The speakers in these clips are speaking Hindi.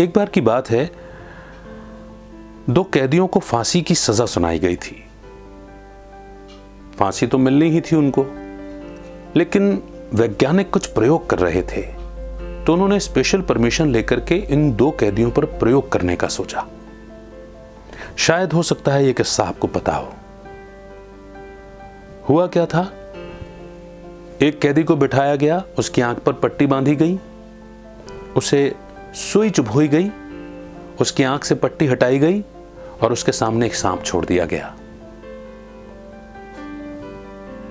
एक बार की बात है, दो कैदियों को फांसी की सजा सुनाई गई थी। फांसी तो मिलनी ही थी उनको, लेकिन वैज्ञानिक कुछ प्रयोग कर रहे थे तो उन्होंने स्पेशल परमिशन लेकर के इन दो कैदियों पर प्रयोग करने का सोचा। शायद हो सकता है यह किस्सा आपको पता हो। हुआ क्या था? एक कैदी को बिठाया गया, उसकी आँख पर पट्टी बांधी गई, उसे सुई चुभोई गई, उसकी आँख से पट्टी हटाई गई और उसके सामने एक सांप छोड़ दिया गया।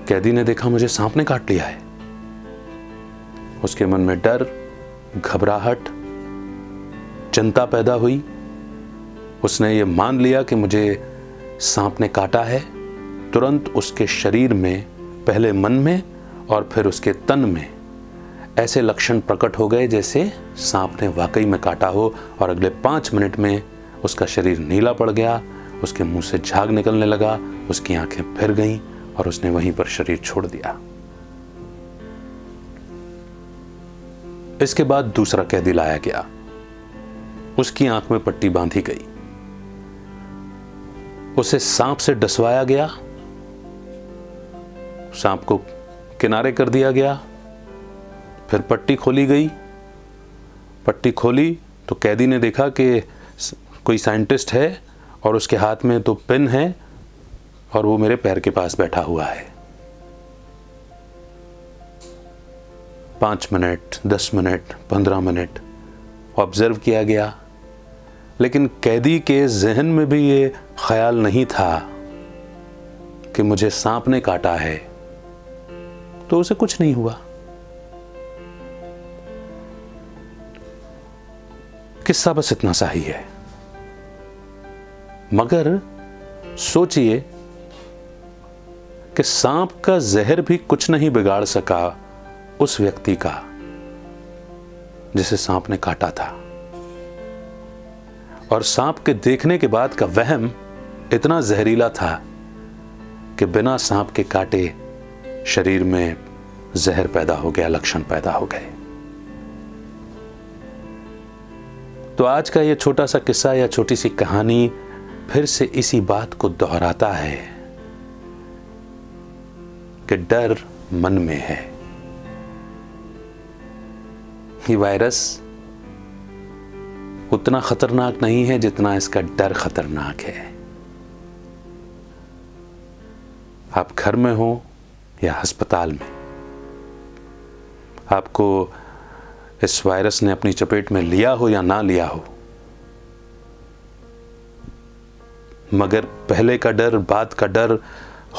कैदी ने देखा मुझे सांप ने काट लिया है। उसके मन में डर, घबराहट, चिंता पैदा हुई। उसने ये मान लिया कि मुझे सांप ने काटा है। तुरंत उसके शरीर में, पहले मन में और फिर उसके तन में ऐसे लक्षण प्रकट हो गए जैसे सांप ने वाकई में काटा हो और अगले पाँच मिनट में उसका शरीर नीला पड़ गया, उसके मुँह से झाग निकलने लगा, उसकी आँखें फिर गईं और उसने वहीं पर शरीर छोड़ दिया। इसके बाद दूसरा कैदी लाया गया। उसकी आँख में पट्टी बांधी गई। उसे सांप से डसवाया गया। सांप को किनारे कर दिया गया। फिर पट्टी खोली गई। पट्टी खोली तो कैदी ने देखा कि कोई साइंटिस्ट है और उसके हाथ में तो पेन है और वो मेरे पैर के पास बैठा हुआ है। पाँच मिनट, दस मिनट, पंद्रह मिनट ऑब्ज़र्व किया गया। लेकिन कैदी के जहन में भी ये ख्याल नहीं था कि मुझे सांप ने काटा है। तो उसे कुछ नहीं हुआ। किस्सा बस इतना सा ही है। मगर सोचिए कि सांप का जहर भी कुछ नहीं बिगाड़ सका उस व्यक्ति का, जिसे सांप ने काटा था। और सांप के देखने के बाद का वहम इतना जहरीला था कि बिना सांप के काटे शरीर में जहर पैदा हो गया, लक्षण पैदा हो गए। तो आज का यह छोटा सा किस्सा या छोटी सी कहानी फिर से इसी बात को दोहराता है कि डर मन में है। ये वायरस उतना खतरनाक नहीं है जितना इसका डर खतरनाक है। आप घर में हो या अस्पताल में, आपको इस वायरस ने अपनी चपेट में लिया हो या ना लिया हो। मगर पहले का डर, बाद का डर,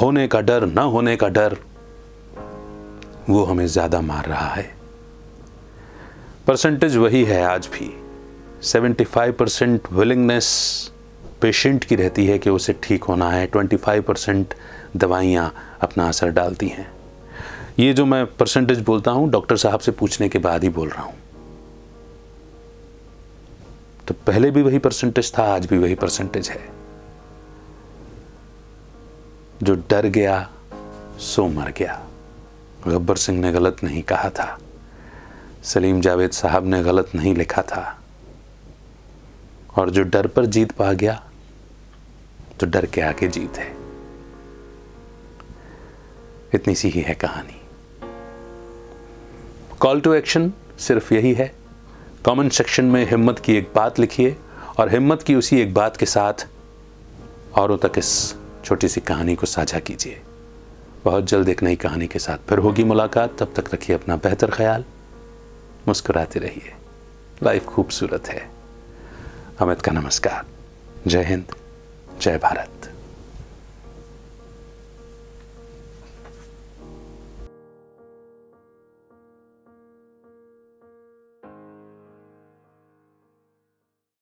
होने का डर, ना होने का डर, वो हमें ज़्यादा मार रहा है। परसेंटेज वही है आज भी। 75 परसेंट विलिंगनेस पेशेंट की रहती है कि उसे ठीक होना है। 25 परसेंट दवाइयाँ अपना असर डालती हैं। ये जो मैं परसेंटेज बोलता हूँ डॉक्टर साहब से पूछने के बाद ही बोल रहा हूँ। तो पहले भी वही परसेंटेज था, आज भी वही परसेंटेज है। जो डर गया, सो मर गया। गब्बर सिंह ने गलत नहीं कहा था। सलीम जावेद साहब ने गलत नहीं लिखा था। और जो डर पर जीत पा गया तो डर के आगे जीत है। इतनी सी ही है कहानी। कॉल टू एक्शन सिर्फ़ यही है। कमेंट सेक्शन में हिम्मत की एक बात लिखिए और हिम्मत की उसी एक बात के साथ औरों तक इस छोटी सी कहानी को साझा कीजिए। बहुत जल्द एक नई कहानी के साथ फिर होगी मुलाकात। तब तक रखिए अपना बेहतर ख्याल। मुस्कुराते रहिए। लाइफ खूबसूरत है। अमित का नमस्कार। जय हिंद। जय भारत।